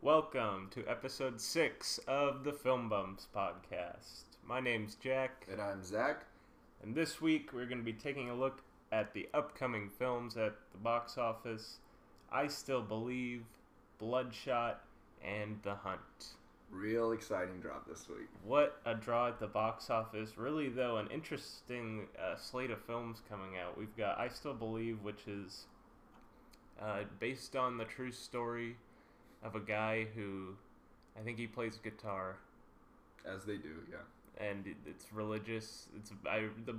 Welcome to episode six of the Film Bums podcast. My name's Jack, And I'm Zach. and this week we're going to be taking a look at the upcoming films at the box office I Still Believe, Bloodshot, and The Hunt. Real exciting drop this week. What a draw at the box office. Really, though, an interesting uh, slate of films coming out. We've got I Still Believe, which is uh, based on the true story of a guy who I think he plays guitar As they do, yeah. and it- it's religious. It's I, the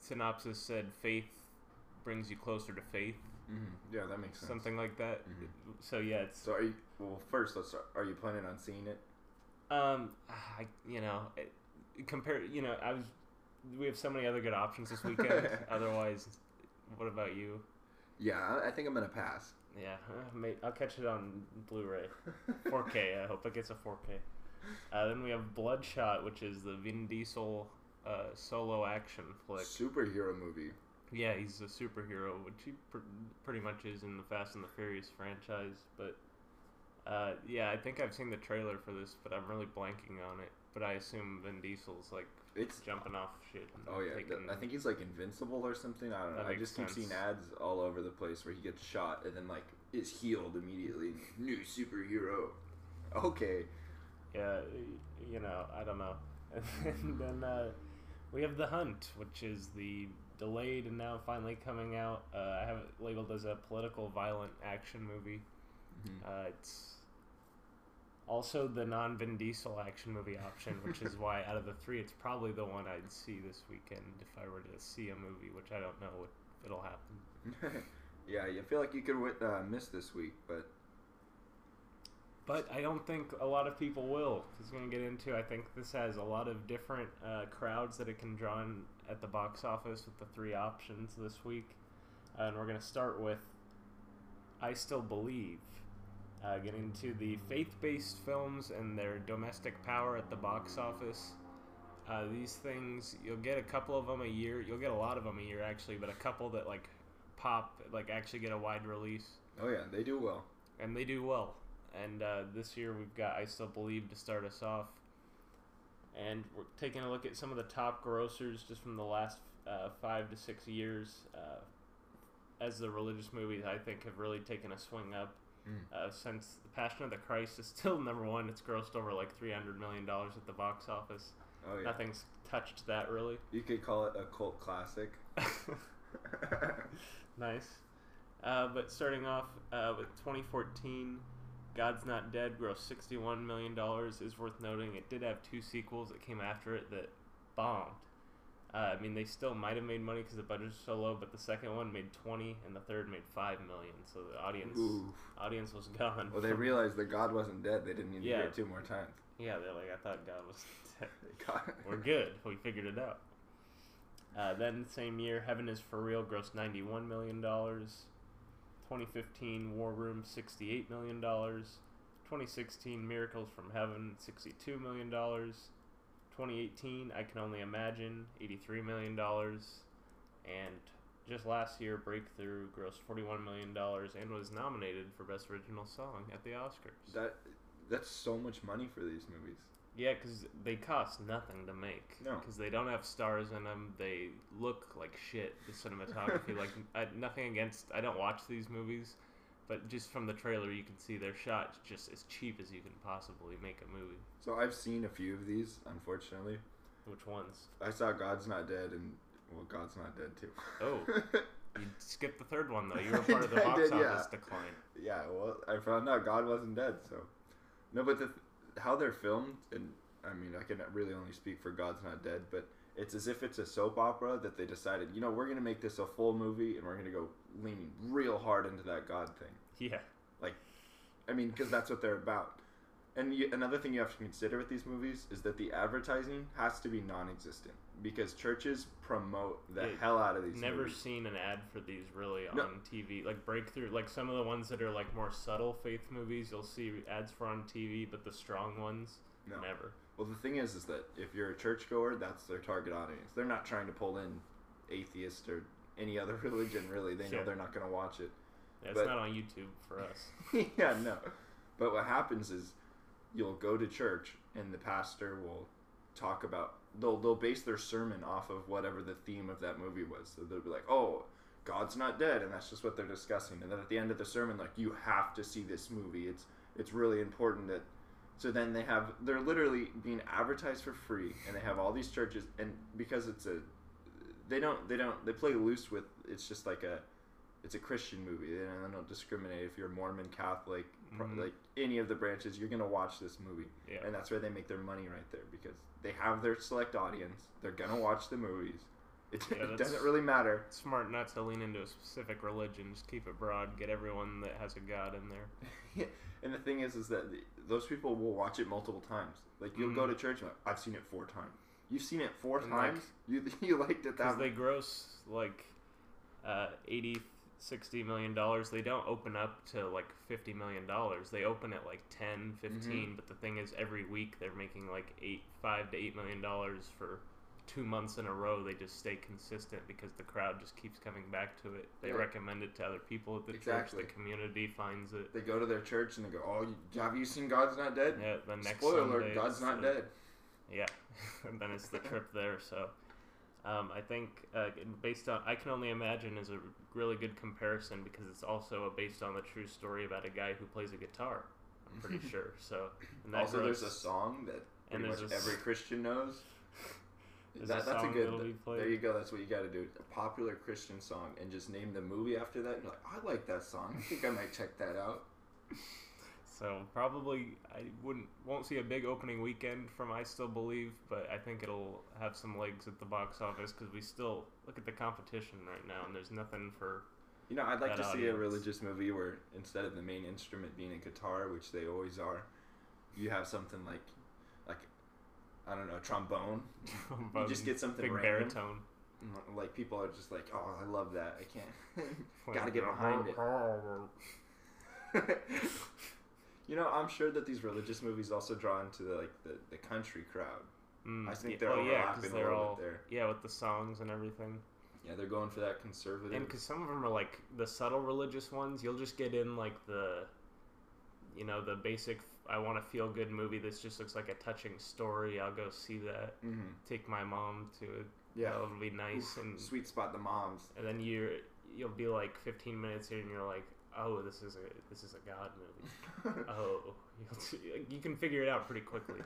synopsis said faith brings you closer to faith, Mm-hmm. Yeah, that makes sense. something like that. Mhm. So yeah, it's So are you, well, first, let's start. Are you planning on seeing it? Um, I you know, compare you know, I was we have so many other good options this weekend. Otherwise, what about you? Yeah, I, think I'm going to pass. Yeah, uh, I'll catch it on Blu-ray, 4K. I hope it gets a 4K. Uh, then we have Bloodshot, which is the Vin Diesel uh, solo action flick. Superhero movie. Yeah, he's a superhero, which he pr- pretty much is in the Fast and the Furious franchise. But uh, yeah, I think I've seen the trailer for this, but I'm really blanking on it. But I assume Vin Diesel's like It's. jumping off shit. and Oh, yeah. taking- I think he's like invincible or something. I don't know. I just keep seeing ads all over the place where he gets shot and then, like, is healed immediately. New superhero. Okay. yeah, you know, I don't know. and then uh, we have The Hunt, which is the delayed and now finally coming out. Uh, I have it labeled as a political violent action movie. Mhm. Uh, it's also the non Vin Diesel action movie option, which is why out of the three, it's probably the one I'd see this weekend if I were to see a movie, which I don't know if it'll happen. yeah, I feel like you could uh, miss this week, but But I don't think a lot of people will. It's going to get into. I think this has a lot of different uh, crowds that it can draw in at the box office with the three options this week, and we're going to start with "I Still Believe." Uh, get into the faith-based films and their domestic power at the box office. Uh, these things you'll get a couple of them a year. You'll get a lot of them a year actually, but a couple that like pop, like actually get a wide release oh yeah, they do well. and they do well. And uh, this year we've got I Still Believe to start us off. And we're taking a look at some of the top grossers just from the last uh, five to six years. Uh, as the religious movies, I think, have really taken a swing up. Mm. Uh, since The Passion of the Christ is still number one, it's grossed over like $300 million at the box office. Oh yeah. Nothing's touched that really. You could call it a cult classic. nice. Uh, but starting off uh, with 2014, God's Not Dead grossed $61 million. Is worth noting it did have two sequels that came after it that bombed. Uh, I mean, they still might have made money because the budget was so low, but the second one made 20 and the third made 5 million. So the audience Ooh. audience was gone. Well, they realized that God wasn't dead. They didn't need to Yeah. hear it two more times. yeah, they're like, I thought God was dead. God. We're good. We figured it out. Uh, then same year, Heaven is for Real grossed ninety-one million dollars. 2015, War Room sixty-eight million dollars. 2016, Miracles from Heaven sixty-two million dollars. 2018, I Can Only Imagine eighty-three million dollars. And just last year, Breakthrough grossed forty-one million dollars and was nominated for Best Original Song at the Oscars. That that's so much money for these movies. Yeah, because they cost nothing to make. No. Because they don't have stars in them. They look like shit. The cinematography, like I, nothing against. I don't watch these movies, but just from the trailer, you can see they're shot just as cheap as you can possibly make a movie. So I've seen a few of these. Unfortunately, Which ones? I saw God's Not Dead and well, God's Not Dead too. Oh. You skipped the third one though. You were part of the box did, office yeah. decline. yeah. Well, I found out God wasn't dead. So no, but the, how they're filmed, and I mean, I can really only speak for God's Not Dead, but it's as if it's a soap opera that they decided, you know, we're gonna make this a full movie, and we're gonna go leaning real hard into that God thing. Yeah. Like, I mean, because that's what they're about. And you, another thing you have to consider with these movies is that the advertising has to be non-existent because churches promote the Yeah, hell out of these. Never movies. seen an ad for these really No. on TV. Like Breakthrough, like some of the ones that are like more subtle faith movies, you'll see ads for on TV, but the strong ones, No. Never. Well, the thing is, is that if you're a churchgoer, that's their target audience. They're not trying to pull in atheists or any other religion. Really, they know they're not going to watch it. Yeah, it's But- not on YouTube for us. yeah, no. But what happens is you'll go to church and the pastor will talk about they'll they'll base their sermon off of whatever the theme of that movie was. So they'll be like, "Oh, God's not dead," and that's just what they're discussing. And then at the end of the sermon, like, "You have to see this movie. It's it's really important that." So then they have they're literally being advertised for free, and they have all these churches, and because it's a they don't they don't they play loose with it's just like a it's a Christian movie. They don't, they don't discriminate if you're Mormon, Catholic, pro- Mhm. like any of the branches. You're gonna watch this movie, Yeah. and that's where they make their money right there because they have their select audience. They're gonna watch the movies. It, Yeah, it doesn't really matter. Smart not to lean into a specific religion. Just keep it broad. Get everyone that has a God in there. yeah. and the thing is, is that the, those people will watch it multiple times. Like you'll go Mhm. to church, and like, I've seen it four times. You've seen it four And, like- times. you you liked it that Because they gross like uh, 80, 60 million dollars. They don't open up to like 50 million dollars. They open at like 10, 15. Mm-hmm. But the thing is, every week they're making like eight, five to eight million dollars for two months in a row. They just stay consistent because the crowd just keeps coming back to it. They Yeah. recommend it to other people at the Exactly. church. The community finds it. They go to their church and they go, "Oh, have you seen God's Not Dead?" Yeah, the next Spoiler Sunday alert: God's not the- dead. Yeah, and then it's the trip there. So, um, I think uh, based on, I can only imagine is a really good comparison because it's also based on the true story about a guy who plays a guitar. I'm pretty sure. So, Also, there's a song that And pretty much every Christian knows. That, that's a good. that'll be played. There you go. That's what you got to do. A popular Christian song, and just name the movie after that. And you're like, I like that song. I think I might check that out. So probably I wouldn't won't see a big opening weekend from I Still Believe, but I think it'll have some legs at the box office because we still look at the competition right now, and there's nothing for You know, I'd like to see a religious movie where instead of the main instrument being a guitar, which they always are, you have something like, like, I don't know, trombone. You just get something big random. baritone. Like people are just like, oh, I love that. I can't. Gotta get behind it. you know, I'm sure that these religious movies also draw into the, like the, the country crowd. Mm, I think yeah, they're well, yeah, 'cause overlapping a they're little all bit there. yeah with the songs and everything, Yeah, they're going for that conservative. and because some of them are like the subtle religious ones, you'll just get in like the, you know, the basic. I want a feel good movie. This just looks like a touching story. I'll go see that. hmm Take my mom to it. Yeah, That'll be nice. Oof, and sweet spot the moms. and then you're you'll be like 15 minutes in, and you're like, oh, this is a this is a God movie. oh, you can figure it out pretty quickly.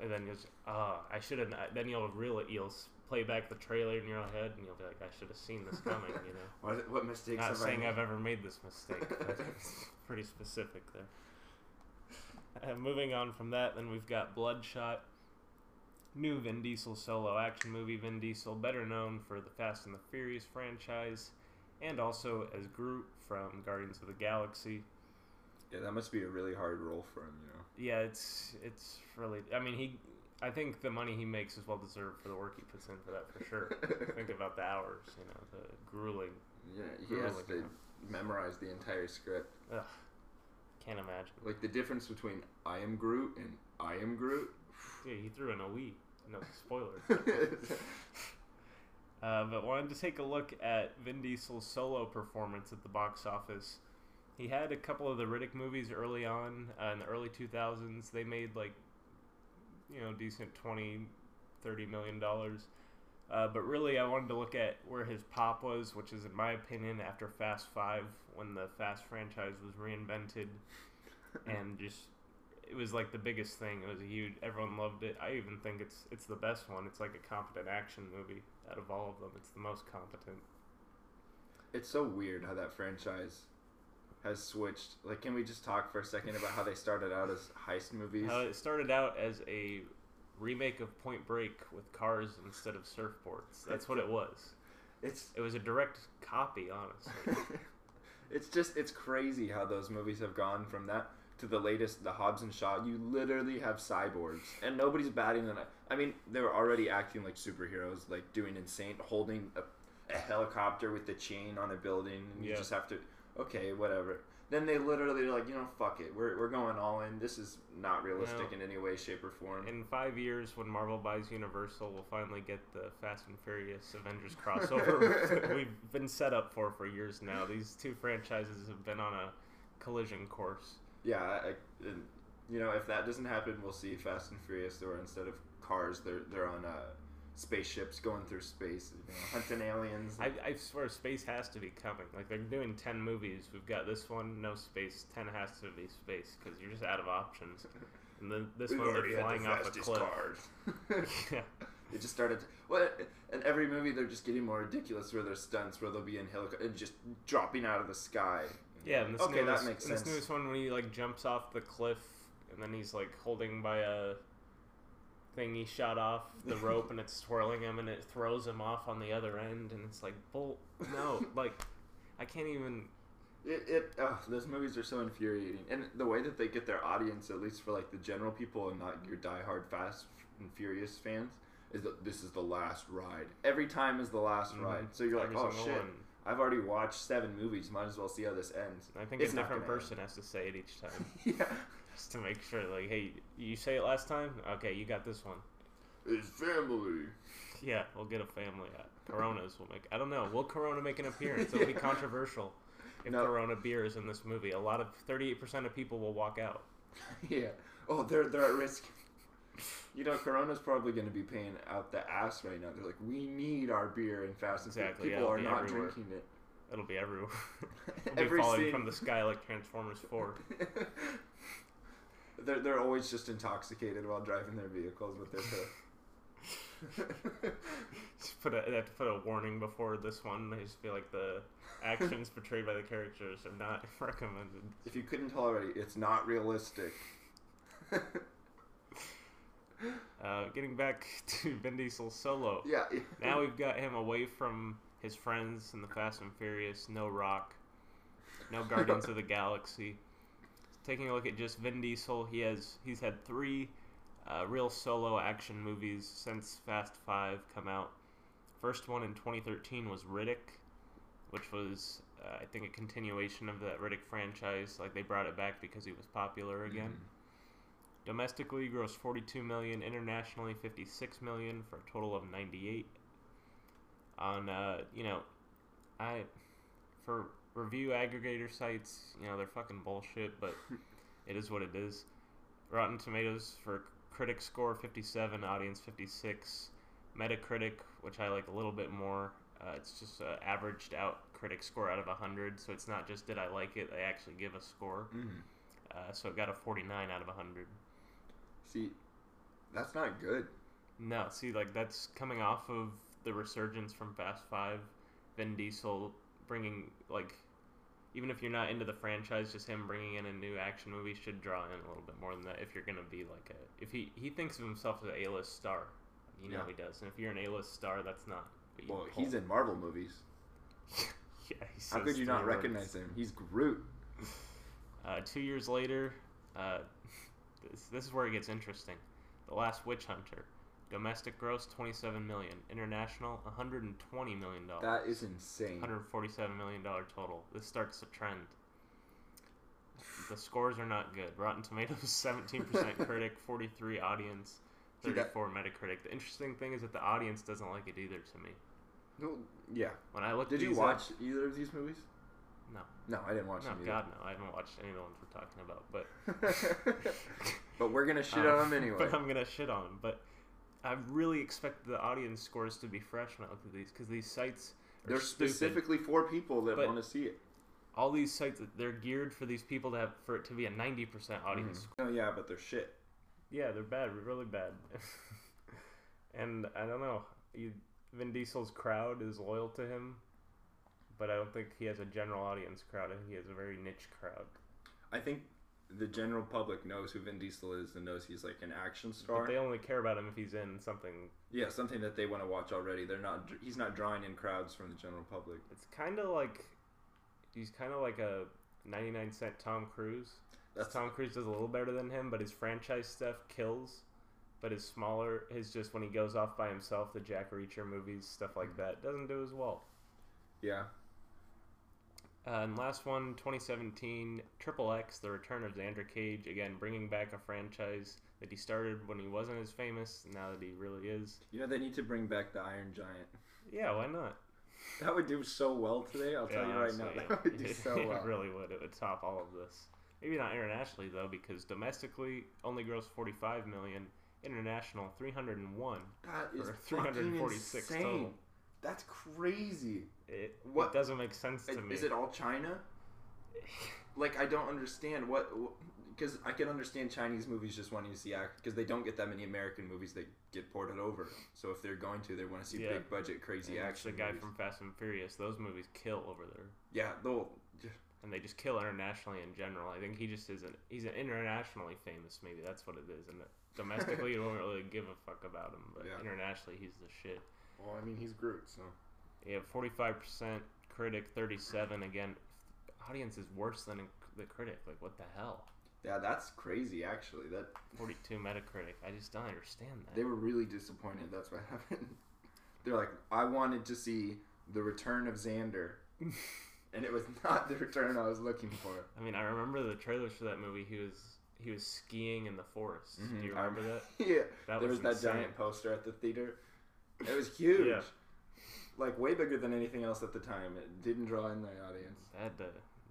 And then you'll just, oh, I should have. Then you'll really you'll play back the trailer in your head, and you'll be like, I should have seen this coming. You know, what, what mistakes not have saying I? I've ever made this mistake, but it's pretty specific there. Uh, moving on from that, then we've got Bloodshot, new Vin Diesel solo action movie. Vin Diesel, better known for the Fast and the Furious franchise, and also as Groot from Guardians of the Galaxy. Yeah, that must be a really hard role for him. You know. Yeah, it's it's really. I mean, he. I think the money he makes is well deserved for the work he puts in for that for sure. think about the hours, you know, the grueling. Yeah, he has Really to memorize the entire script. Ugh, can't imagine. Like the difference between I am Groot and I am Groot. Yeah, he threw in a Wii. No spoilers. Uh, but wanted to take a look at Vin Diesel's solo performance at the box office. He had a couple of the Riddick movies early on uh, in the early 2000s. They made like, you know, decent 20, 30 million dollars. Uh, but really, I wanted to look at where his pop was, which is, in my opinion, after Fast Five, when the Fast franchise was reinvented, and just it was like the biggest thing. It was a huge. Everyone loved it. I even think it's it's the best one. It's like a competent action movie out of all of them. It's the most competent. It's so weird how that franchise has switched. Like, can we just talk for a second about how they started out as heist movies? How it started out as a remake of Point Break with cars instead of surfboards. That's what it was. It's It was a direct copy, honestly. it's just it's crazy how those movies have gone from that to the latest, the Hobbs and Shaw. You literally have cyborgs, and nobody's batting an eye. I mean, they were already acting like superheroes, like doing insane, holding a, a helicopter with the chain on a building, and you Yeah. just have to. Okay, whatever. Then they literally are like, you know, fuck it, we're, we're going all in. This is not realistic No. in any way, shape, or form. In five years, when Marvel buys Universal, we'll finally get the Fast and Furious Avengers crossover we've been set up for for years now. These two franchises have been on a collision course. yeah, I, I- and, you know, if that doesn't happen, we'll see Fast and Furious, or instead of cars, they're they're on uh, spaceships going through space, you know, hunting aliens. I, I swear space has to be coming. Like they're doing ten movies. We've got this one, no space. Ten has to be space because you're just out of options. And then this one they're had the flying off a cliff. cars. yeah, It just started. Well, in every movie, they're just getting more ridiculous. Where there's stunts where they'll be in helicopter and just dropping out of the sky. yeah. And this okay, newest, that makes sense. This newest one when he like jumps off the cliff and then he's like holding by a thing he shot off the rope and it's twirling him and it throws him off on the other end and it's like bull no like I can't even It, it oh, those movies are so infuriating, and the way that they get their audience, at least for like the general people and not your diehard Fast and Furious fans, is that this is the last ride. Every time is the last Mhm. ride. So you're like, oh shit, one. I've already watched seven movies. Might as well see how this ends. I think It's a different person has to say it each time. yeah, just to make sure like hey you say it last time okay you got this one it's family. yeah we'll get a family out coronas will make i don't know will corona make an appearance it'll be Yeah. controversial if No. corona beer is in this movie a lot of 38% of people will walk out yeah. Oh, they're they're at risk. You know, Corona's probably going to be paying out the ass right now. They're like, we need our beer and Fast and Exactly, People it'll are not everywhere. drinking it. it'll be everywhere it'll be Every falling scene- from the sky like transformers 4 they're, they're always just intoxicated while driving their vehicles with their just put a, they have to put a warning before this one they just feel like the actions portrayed by the characters are not recommended if you couldn't tell already, it's not realistic. uh, getting back to Vin Diesel solo yeah. now we've got him away from his friends in the Fast and Furious. No Rock, no Guardians of the Galaxy. Taking a look at just Vin Diesel, he has he's had three uh, real solo action movies since Fast Five come out. First one in 2013 was Riddick, which was uh, I think a continuation of that Riddick franchise. Like they brought it back because he was popular again. Domestically, grossed 42 million. Internationally, 56 million for a total of 98. On uh, you know, I for review aggregator sites, you know, they're fucking bullshit, but it is what it is. Rotten Tomatoes for critic score 57, audience 56. Metacritic, which I like a little bit more, uh, it's just uh, averaged out critic score out of 100, so it's not just did I like it, they actually give a score. Mhm. Uh, so it got a 49 out of 100. See, that's not good. No, see, like that's coming off of the resurgence from Fast Five, Vin Diesel bringing like, even if you're not into the franchise, just him bringing in a new action movie should draw in a little bit more than that. If you're gonna be like a, if he he thinks of himself as an A-list star, you know Yeah. he does. And if you're an A-list star, that's not. what you Well, he's in Marvel movies. yeah, How could you not recognize him? He's Groot. Uh, two years later, uh, this, this is where it gets interesting. The Last Witch Hunter, domestic gross 27 million, international 120 million dollars. That is insane. 147 million dollar total. This starts a trend. The scores are not good. Rotten Tomatoes 17% critic, 43 audience, See, that- 34 Metacritic. The interesting thing is that the audience doesn't like it either to me. No, yeah. When I look Did you watch up- either of these movies? No. No, I didn't watch No, them God no. I haven't watched any of the ones we're talking about, but but we're gonna shit Um, on them anyway. But I'm gonna shit on them. But I really expect the audience scores to be fresh when I look at these because these sites are They're stupid. specifically for people that want to see it. All these sites they're geared for these people to have for it to be a 90% audience. Mm-hmm. Oh yeah, but they're shit. Yeah, they're bad, really bad. and I don't know. You, Vin Diesel's crowd is loyal to him, but I don't think he has a general audience crowd. I think he has a very niche crowd. I think the general public knows who Vin Diesel is and knows he's like an action star. But they only care about him if he's in something. yeah, something that they want to watch already. They're not. He's not drawing in crowds from the general public. It's kind of like he's kind of like a 99 Cent Tom Cruise. That's Tom Cruise does a little better than him, but his franchise stuff kills. But his smaller, his just when he goes off by himself, the Jack Reacher movies, stuff like hmm. that, doesn't do as well. yeah. Uh, and last one, 2017, Triple X, The Return of Xander Cage. Again, bringing back a franchise that he started when he wasn't as famous, now that he really is. You know, they need to bring back the Iron Giant. Yeah, why not? That would do so well today. I'll tell you right now, honestly, that would do so it well. really would. It would top all of this. Maybe not internationally though, because domestically only grossed 45 million, international 301. That is Or 346 insane. total. That's crazy. It, What- it doesn't make sense to Is- me. Is it all China? Like I don't understand what because I can understand Chinese movies just wanting to see act because they don't get that many American movies that get ported over. So if they're going to, they want to see Yeah. big budget, crazy And action. The guy movies. from Fast and Furious, those movies kill over there, yeah, they'll and they just kill internationally in general. I think he just isn't. He's an internationally famous. Maybe that's what it is. And domestically, you don't really give a fuck about him, but Yeah. internationally, he's the shit. Well, I mean, he's Groot, so Yeah, 45% critic, 37 again. Audience is worse than the critic. Like what the hell? yeah, that's crazy. Actually, that 42 Metacritic. I just don't understand that. they were really disappointed. That's what happened. They're like, I wanted to see the return of Xander, and it was not the return I was looking for. I mean, I remember the trailers for that movie. He was he was skiing in the forest. Mhm, Do you remember that? yeah, That there was, was that insane. giant poster at the theater. It was huge. Yeah. Like way bigger than anything else at the time. It didn't draw in the audience. That uh,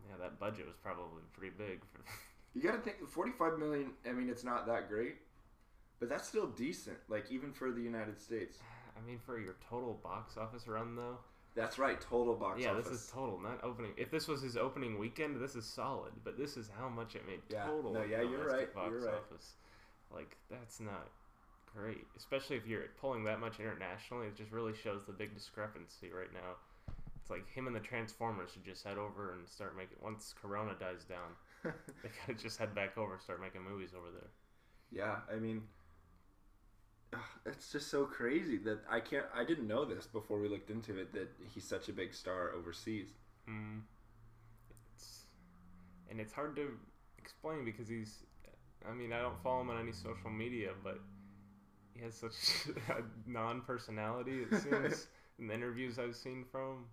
yeah, that budget was probably pretty big. For, You gotta think 45 million, I mean, it's not that great, but that's still decent, like even for the United States. I mean, for your total box office run though. That's right, total box office. yeah, office. this is total, not opening. If this was his opening weekend, this is solid. But this is how much it made Yeah, total. no, yeah, you're domestic right, Box you're right. office. Like that's not great, especially if you're pulling that much internationally. It just really shows the big discrepancy right now. It's like him and the Transformers should just head over and start making. Once Corona dies down, they gotta just head back over, and start making movies over there. yeah, I mean, it's just so crazy that I can't, I didn't know this before we looked into it that he's such a big star overseas. Mm. It's and it's hard to explain because he's. I mean, I don't follow him on any social media, but he has such a non-personality. It seems in the interviews I've seen from him.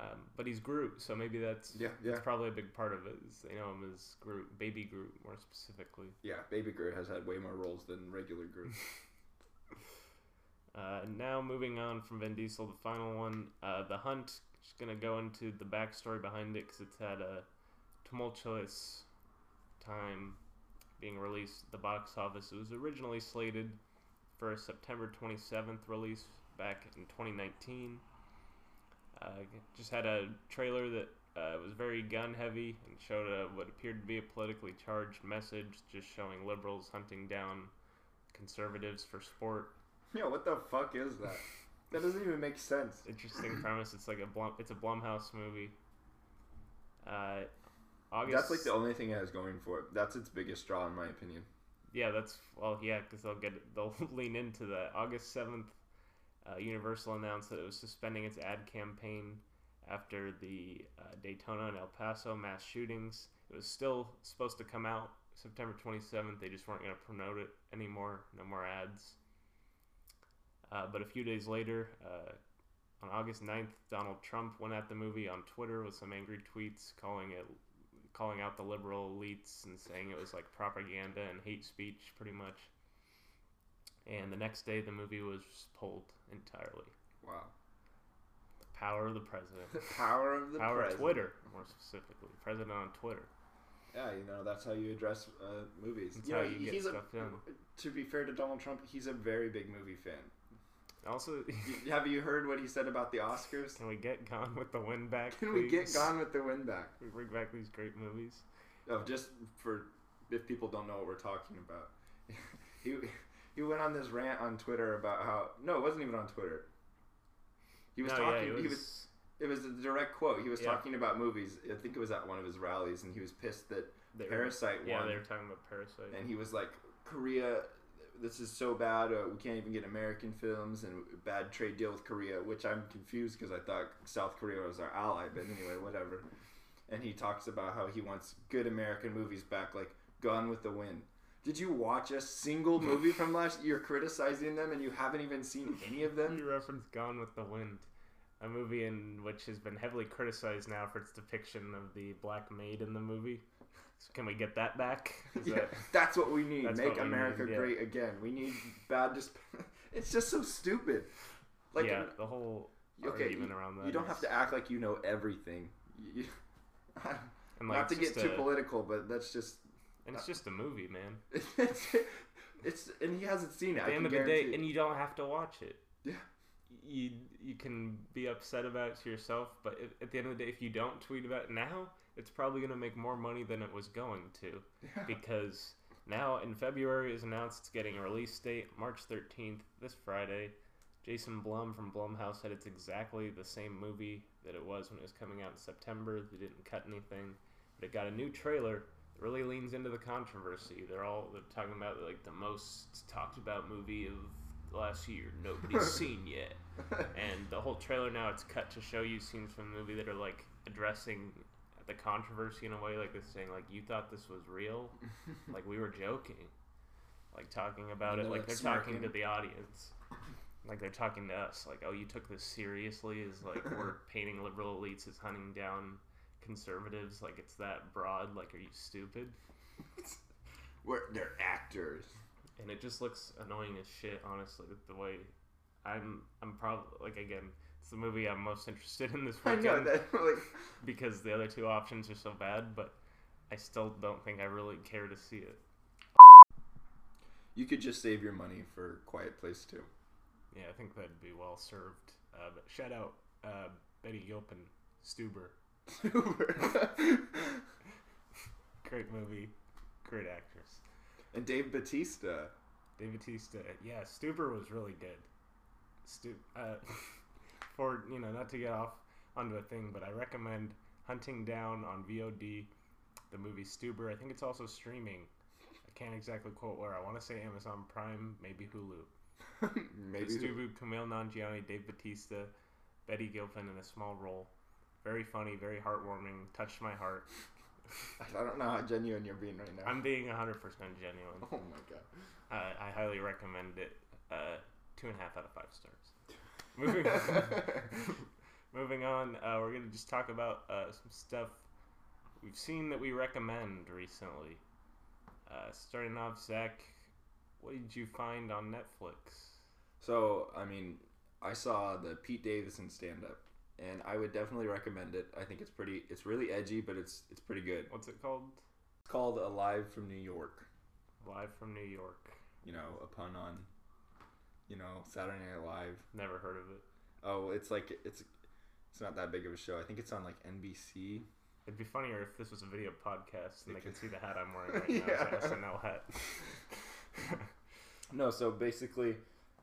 Um, but he's Groot, so maybe that's Yeah, yeah. that's probably a big part of it. Is they know him as Groot, Baby Groot, more specifically. Yeah, Baby Groot has had way more roles than regular Groot. Uh, now moving on from Vin Diesel, the final one, uh, The Hunt. Just gonna go into the backstory behind it because it's had a tumultuous time being released at the box office. It was originally slated for a September 27th release back in 2019. Uh, just had a trailer that uh, was very gun heavy and showed a, what appeared to be a politically charged message, just showing liberals hunting down conservatives for sport. yeah, what the fuck is that? That doesn't even make sense. interesting premise. It's like a Blum, it's a Blumhouse movie. Uh, August. That's like the only thing it has going for it. That's its biggest draw, in my opinion. yeah. That's well, yeah, because they'll get they'll lean into that. August seventh, uh, Universal announced that it was suspending its ad campaign after the uh, Daytona and El Paso mass shootings. It was still supposed to come out September twenty seventh. They just weren't going to promote it anymore. No more ads. Uh, but a few days later, uh, on August 9th, Donald Trump went at the movie on Twitter with some angry tweets calling it calling out the liberal elites and saying it was like propaganda and hate speech pretty much. And the next day the movie was pulled entirely. Wow. The power of the president. The power of the power of president. Twitter, more specifically. President on Twitter. Yeah, you know that's how you address uh, movies. That's you how know, you get he's stuff a, done. To be fair to Donald Trump, he's a very big movie fan. Also, Have you heard what he said about the Oscars? can we get Gone with the Wind back? Can we get? Gone with the Wind back? We bring back these great movies? Oh, just for if people don't know what we're talking about, he he went on this rant on Twitter about how no, it wasn't even on Twitter. He was no, talking. Yeah, it he was It was a direct quote. He was Yeah. talking about movies. I think it was at one of his rallies, and he was pissed that they were- Parasite Yeah, won. they were talking about Parasite. and he was like, Korea, this is so bad. Uh, we can't even get American films, and bad trade deal with Korea. Which I'm confused because I thought South Korea was our ally. But anyway, whatever. And he talks about how he wants good American movies back, like Gone with the Wind. Did you watch a single movie from last year? You're criticizing them, and you haven't even seen any of them. You referenced Gone with the Wind. a movie in which has been heavily criticized now for its depiction of the black maid in the movie. So can we get that back? Is Yeah, that- that's what we need. Make America need, yeah. great again. We need bad. Just it's just so stupid. Like yeah, the whole okay, argument you, around that. you don't have to act like you know everything. You- and, not to get too a- political, but that's just And it's just a movie, man. it's, it's and he hasn't seen it. At I the can end of the day, guarantee. and you don't have to watch it. Yeah. You you can be upset about it to yourself, but at the end of the day, if you don't tweet about it now, it's probably going to make more money than it was going to, Yeah. because now in February is announced it's getting a release date, March thirteenth, this Friday. Jason Blum from Blumhouse said it's exactly the same movie that it was when it was coming out in September. They didn't cut anything, but it got a new trailer that really leans into the controversy. They're all they're talking about like the most talked about movie of last year nobody's seen yet. And the whole trailer now it's cut to show you scenes from the movie that are like addressing the controversy in a way like this saying like you thought this was real? Like we were joking. Like talking about You it like they're that talking to the audience. Like they're talking to us like oh you took this seriously? Is like we're painting liberal elites as hunting down conservatives. Like it's that broad like are you stupid? We're, they're actors. and it just looks annoying as shit honestly with the way i'm i'm probably like again it's the movie i'm most interested in this I weekend know that. Like, because the other two options are so bad but i still don't think i really care to see it you could just save your money for Quiet Place too. yeah i think that'd be well served uh, but shout out uh, betty gilpin stuber Stuber. great movie great actress and Dave Batista. Dave Batista, yeah, Stuber was really good. Stu, uh, for you know, not to get off onto a thing, but I recommend hunting down on VOD the movie Stuber. I think it's also streaming. I can't exactly quote where. I want to say Amazon Prime, maybe Hulu. Maybe. It's Stuber, Kumail Nanjiani, Dave Batista, Betty Gilpin in a small role. Very funny, very heartwarming. Touched my heart. I don't know how genuine you're being right now. I'm being 100% genuine. oh my god. Uh, I highly recommend it. Uh, two and a half out of five stars. Moving on, moving on uh, we're going to just talk about uh, some stuff we've seen that we recommend recently. Uh, starting off, Zach, what did you find on Netflix? So, I mean, I saw the Pete Davidson stand up and I would definitely recommend it. I think it's pretty it's really edgy, but it's it's pretty good. What's it called? It's called Alive from New York. Live from New York. You know, a pun on you know, Saturday Night Live. Never heard of it. Oh, it's like it's it's not that big of a show. I think it's on like NBC. It'd be funnier if this was a video podcast and they could could- see the hat I'm wearing right now. Yeah. It's an SNL hat. No, so basically,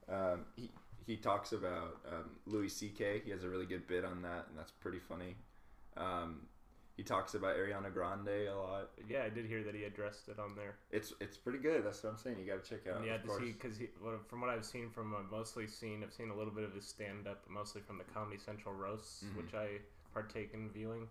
um, he he talks about um, Louis C.K. He has a really good bit on that, and that's pretty funny. Um, he talks about Ariana Grande a lot. yeah, I did hear that he addressed it on there. It's it's pretty good. That's what I'm saying. You got to check it out. yeah, to course. see because he, well, from what I've seen from uh, mostly seen, I've seen a little bit of his stand up, mostly from the Comedy Central roasts, Mhm. which I partake in viewing.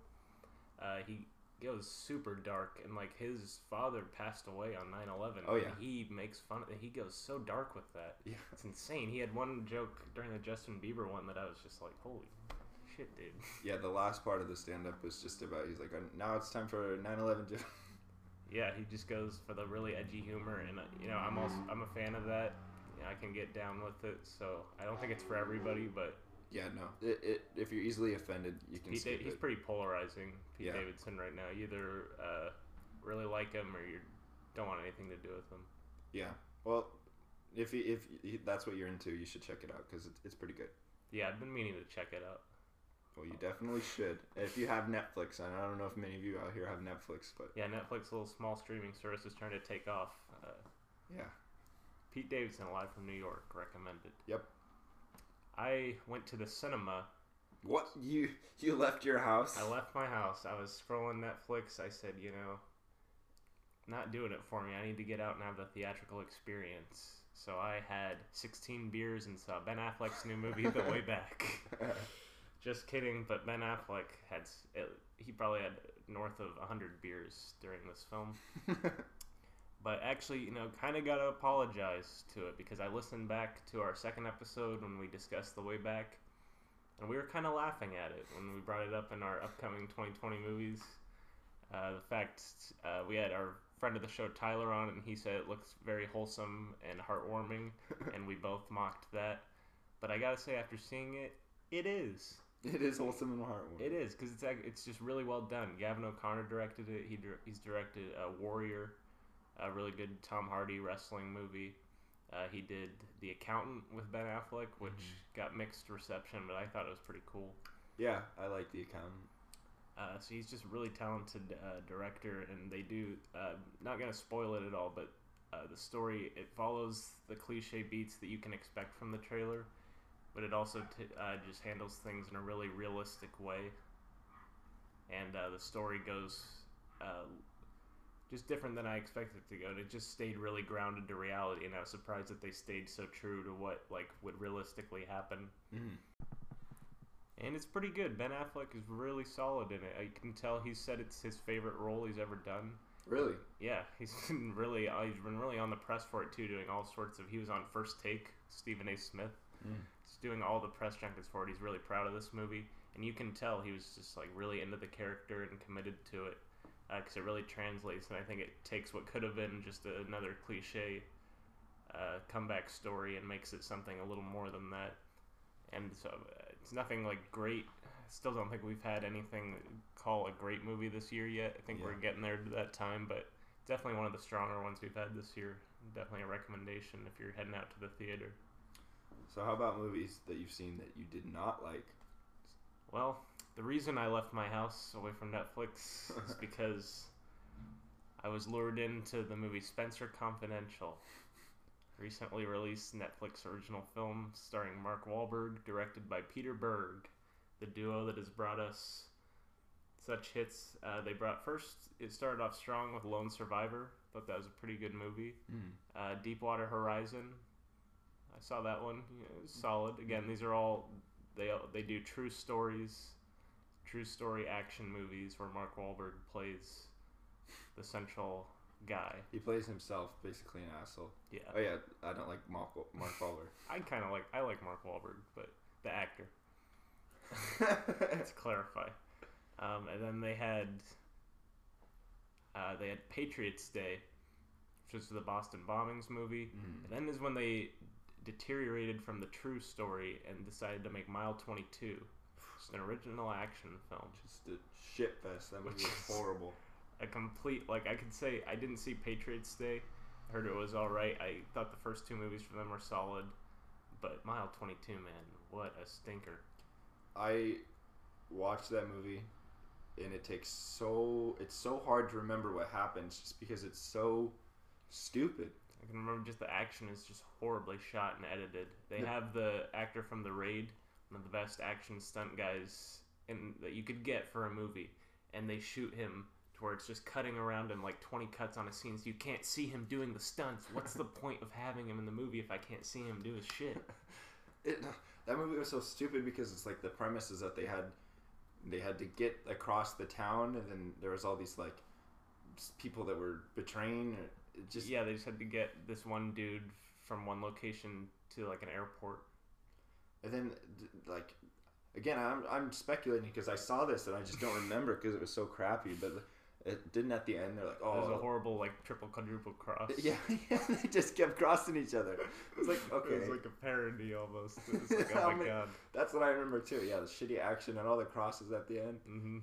Uh, he goes super dark, and like his father passed away on 9-11. Oh, yeah. and he makes fun of. He goes so dark with that. Yeah. It's insane. He had one joke during the Justin Bieber one that I was just like, holy shit, dude. Yeah, the last part of the stand up was just about he's like, now it's time for 9/11. Yeah, he just goes for the really edgy humor, and uh, you know, I'm also I'm a fan of that. You know, I can get down with it, so I don't think it's for everybody, but yeah, no. It, it, if you're easily offended, you can Pete, Da- he's it. pretty polarizing. Pete Yeah. Davidson right now, you either uh, really like him or you don't want anything to do with him. yeah. Well, if if that's what you're into, you should check it out because it's, it's pretty good. Yeah, I've been meaning to check it out. Well, you definitely should. If you have Netflix, and I don't know if many of you out here have Netflix, but Yeah, Netflix, little small streaming service, is trying to take off. Uh, yeah. Pete Davidson, live from New York, recommended. Yep. I went to the cinema. What you you left your house? I left my house. I was scrolling Netflix. I said, you know, not doing it for me. I need to get out and have the theatrical experience. So I had 16 beers and saw Ben Affleck's new movie, The Way Back. Just kidding, but Ben Affleck had he probably had north of 100 beers during this film. But actually, you know, kind of got to apologize to it because I listened back to our second episode when we discussed The Way Back. and we were kind of laughing at it when we brought it up in our upcoming 2020 movies. Uh, the fact uh, we had our friend of the show Tyler on, and he said it looks very wholesome and heartwarming, and we both mocked that. But I gotta say, after seeing it, it is. It is wholesome and heartwarming. It is because it's it's just really well done. Gavin O'Connor directed it. He he's directed uh, Warrior, a really good Tom Hardy wrestling movie. Uh, he did The Accountant with Ben Affleck, which Mhm. got mixed reception, but I thought it was pretty cool. Yeah, I like the accountant. Uh, so he's just a really talented uh, director, and they do. Uh, not gonna spoil it at all, but uh, the story it follows the cliche beats that you can expect from the trailer, but it also t- uh, just handles things in a really realistic way. And uh, the story goes uh, just different than I expected it to go. And it just stayed really grounded to reality, and I was surprised that they stayed so true to what like would realistically happen Mm. and it's pretty good. Ben Affleck is really solid in it. I can tell he said it's his favorite role he's ever done. Really? Yeah, he's been really uh, he's been really on the press for it too, doing all sorts of. He was on First Take, Stephen A. Smith. Mm. Doing all the press junkets for it. He's really proud of this movie, and you can tell he was just like really into the character and committed to it because it really translates. And I think it takes what could have been just another cliche uh, comeback story and makes it something a little more than that. And so uh, it's nothing like great. I still don't think we've had anything call a great movie this year yet. I think we're getting there to that time, but definitely one of the stronger ones we've had this year. Definitely a recommendation if you're heading out to the theater. So how about movies that you've seen that you did not like? Well, the reason I left my house away from Netflix is because I was lured into the movie Spencer Confidential. Recently released Netflix original film starring Mark Wahlberg, directed by Peter Berg, the duo that has brought us such hits. Uh, they brought first, it started off strong with Lone Survivor. Thought that was a pretty good movie. Mm. Uh, Deepwater Horizon. I saw that one. Solid. Again, these are all they they do true stories, true story action movies where Mark Wahlberg plays the central guy. He plays himself, basically an asshole. Yeah, Oh yeah, I don't like Mark Mark Wahlberg. I kind of like I like Mark Wahlberg, but the actor. Let's clarify. Um, and then they had uh, they had Patriots Day, which was the Boston bombings movie. Mm. And then is when they deteriorated from the true story and decided to make Mile 22. Just an original action film. Just a shit fest. That movie was horrible. A complete, like, I could say I didn't see Patriots Day. I heard it was alright. I thought the first two movies from them were solid. But Mile 22, man, what a stinker. I watched that movie, and it takes so it's so hard to remember what happens just because it's so stupid. I can remember just the action is just horribly shot and edited. They Yeah. have the actor from The Raid, one of the best action stunt guys in, that you could get for a movie, and they shoot him to where it's just cutting around in like 20 cuts on a scene, so you can't see him doing the stunts. What's the point of having him in the movie if I can't see him do his shit? It, that movie was so stupid because it's like the premise is that they had they had to get across the town, and then there was all these like people that were betraying. It just yeah, they just had to get this one dude from one location to like an airport. And then, like, again, I'm, I'm speculating because I saw this and I just don't remember because it was so crappy. But it didn't at the end. They're like, oh There's a oh, horrible like triple quadruple cross. yeah, yeah. They just kept crossing each other. It's like, okay, It was like a parody almost. It was like, oh my god. that's what I remember too. Yeah, the shitty action and all the crosses at the end. hmm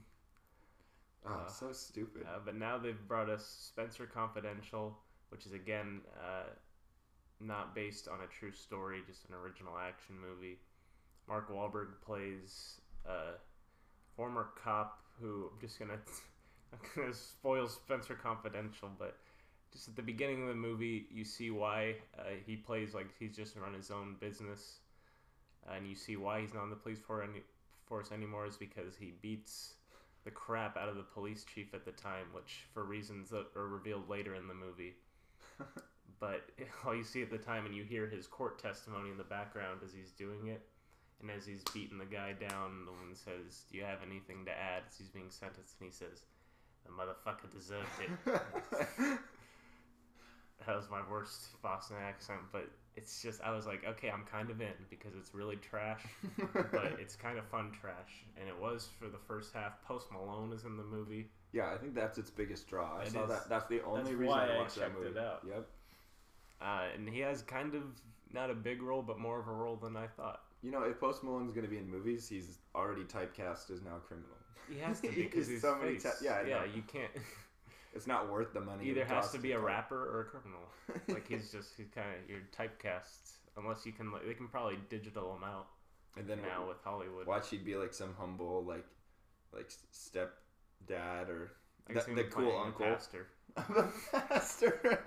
Oh, Uh, so stupid. Uh, but now they've brought us Spencer Confidential, which is again uh, not based on a true story, just an original action movie. Mark Wahlberg plays a former cop who I'm just gonna I'm gonna spoil Spencer Confidential, but just at the beginning of the movie, you see why uh, he plays like he's just run his own business, and you see why he's not in the police for any, force anymore is because he beats the crap out of the police chief at the time, which for reasons that are revealed later in the movie. but all you see at the time, and you hear his court testimony in the background as he's doing it, and as he's beating the guy down, the one says, "Do you have anything to add?" As he's being sentenced, and he says, "The motherfucker deserved it." that was my worst Boston accent, but it's just I was like, okay, I'm kind of in because it's really trash, but it's kind of fun trash, and it was for the first half. Post Malone is in the movie. yeah, I think that's its biggest draw. I It saw is. that. That's the only That's reason I I watched that movie. Yep. Uh, and he has kind of not a big role, but more of a role than I thought. You know, if Post Malone's going to be in movies, he's already typecast as now criminal. He has to be because He's so many face. yeah, I yeah, know. you can't. It's not worth the money. either has to be a call- rapper or a criminal. Like he's just he's kind of you're typecast unless you can like they can probably digital him out and then now with Hollywood. watch he'd be like some humble like like step dad or the, the cool uncle. pastor. the pastor.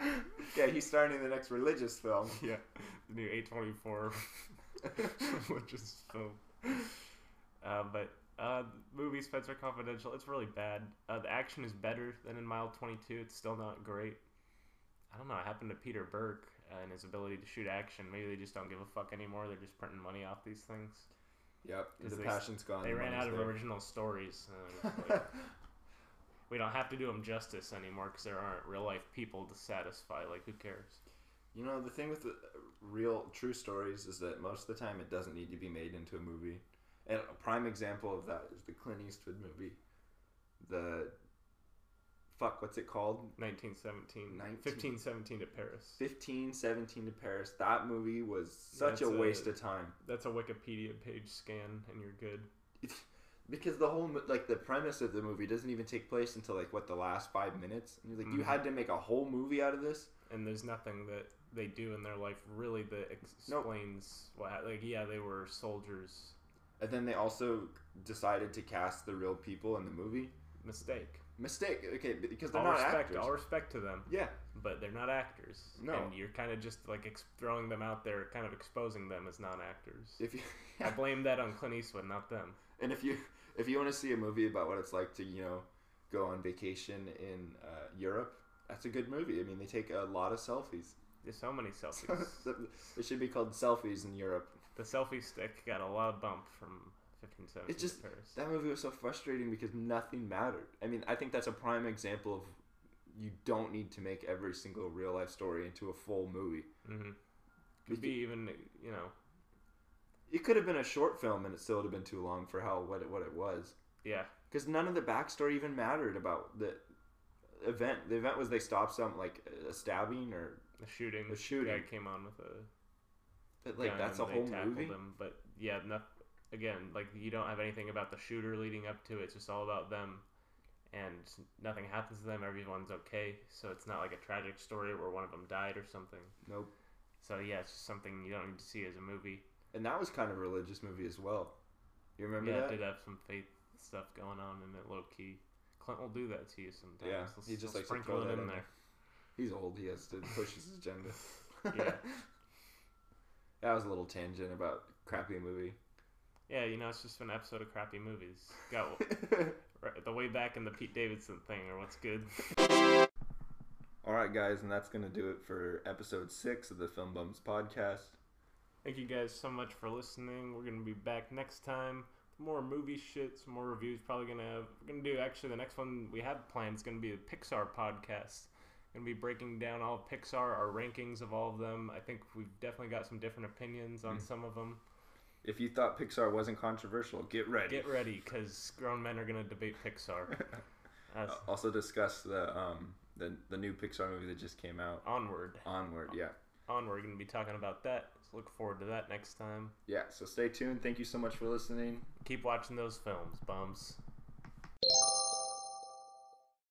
yeah, he's starting the next religious film. Yeah, the new A24 religious film. Uh, but uh, movie Spencer Confidential, it's really bad. Uh, the action is better than in Mile 22. It's still not great. I don't know. It happened to Peter Berg uh, and his ability to shoot action. Maybe they just don't give a fuck anymore. They're just printing money off these things. Yep, the they- passion's gone. They the ran out of there. original stories. Like, we don't have to do them justice anymore because there aren't real life people to satisfy. Like, who cares? You know, the thing with the real true stories is that most of the time it doesn't need to be made into a movie. And a prime example of that is the Clint Eastwood movie. The fuck, what's it called? 1917, 19 1517 to Paris. 15, 17 to Paris. That movie was such a a- waste of time. That's a Wikipedia page scan, and you're good. Because the whole like the premise of the movie doesn't even take place until like what the last five minutes. And you're like, you Mhm. had to make a whole movie out of this. And there's nothing that they do in their life really that ex- Nope. explains what. Like, yeah, they were soldiers. And then they also decided to cast the real people in the movie. Mistake. Mistake. Okay, because they're All not respect, actors. all respect to them. Yeah. but they're not actors. No. and you're kind of just like ex- throwing them out there, kind of exposing them as non-actors. If you, I blame that on Clint Eastwood, not them. and if you if you want to see a movie about what it's like to you know go on vacation in uh, Europe, that's a good movie. I mean, they take a lot of selfies. There's so many selfies. it should be called selfies in Europe. The selfie stick got a lot of bump from 1517 It's just- Paris. That movie was so frustrating because nothing mattered. I mean, I think that's a prime example of you don't need to make every single real life story into a full movie. hmm Could be even, you know, It could have been a short film and it still would have been too long for how what it, what it was. yeah, Because none of the backstory even mattered about the event. The event was they stopped some like a stabbing or the shooting. The shooting. guy came on with a but like that's a whole movie. Him. But yeah, no, again, like you don't have anything about the shooter leading up to it. It's just all about them, and nothing happens to them. Everyone's okay, so it's not like a tragic story where one of them died or something. Nope. So yeah, it's just something you don't need to see as a movie. And that was kind of a religious movie as well. You remember yeah, that? it did have some faith stuff going on in it, low key. Clint will do that to you sometimes. Yeah, He'll- just to sprinkle it in in there. He's old. He has to push his agenda. Yeah. That was a little tangent about crappy movie. Yeah, you know, it's just an episode of crappy movies. Got right, the way back in the Pete Davidson thing, or what's good. All right, guys, and that's gonna do it for episode six of the Film Bums podcast. Thank you guys so much for listening. We're gonna be back next time. More movie shit, some more reviews. Probably gonna have. We're gonna do actually the next one we have planned is gonna be a Pixar podcast. Gonna be breaking down all of Pixar, our rankings of all of them. I think we've definitely got some different opinions on Mm. some of them. If you thought Pixar wasn't controversial, get ready. Get ready, because grown men are gonna debate Pixar. That's also discuss the um the the new Pixar movie that just came out. onward. Onward, yeah, Onward. We're gonna be talking about that. So look forward to that next time. yeah. So stay tuned. Thank you so much for listening. Keep watching those films, bums.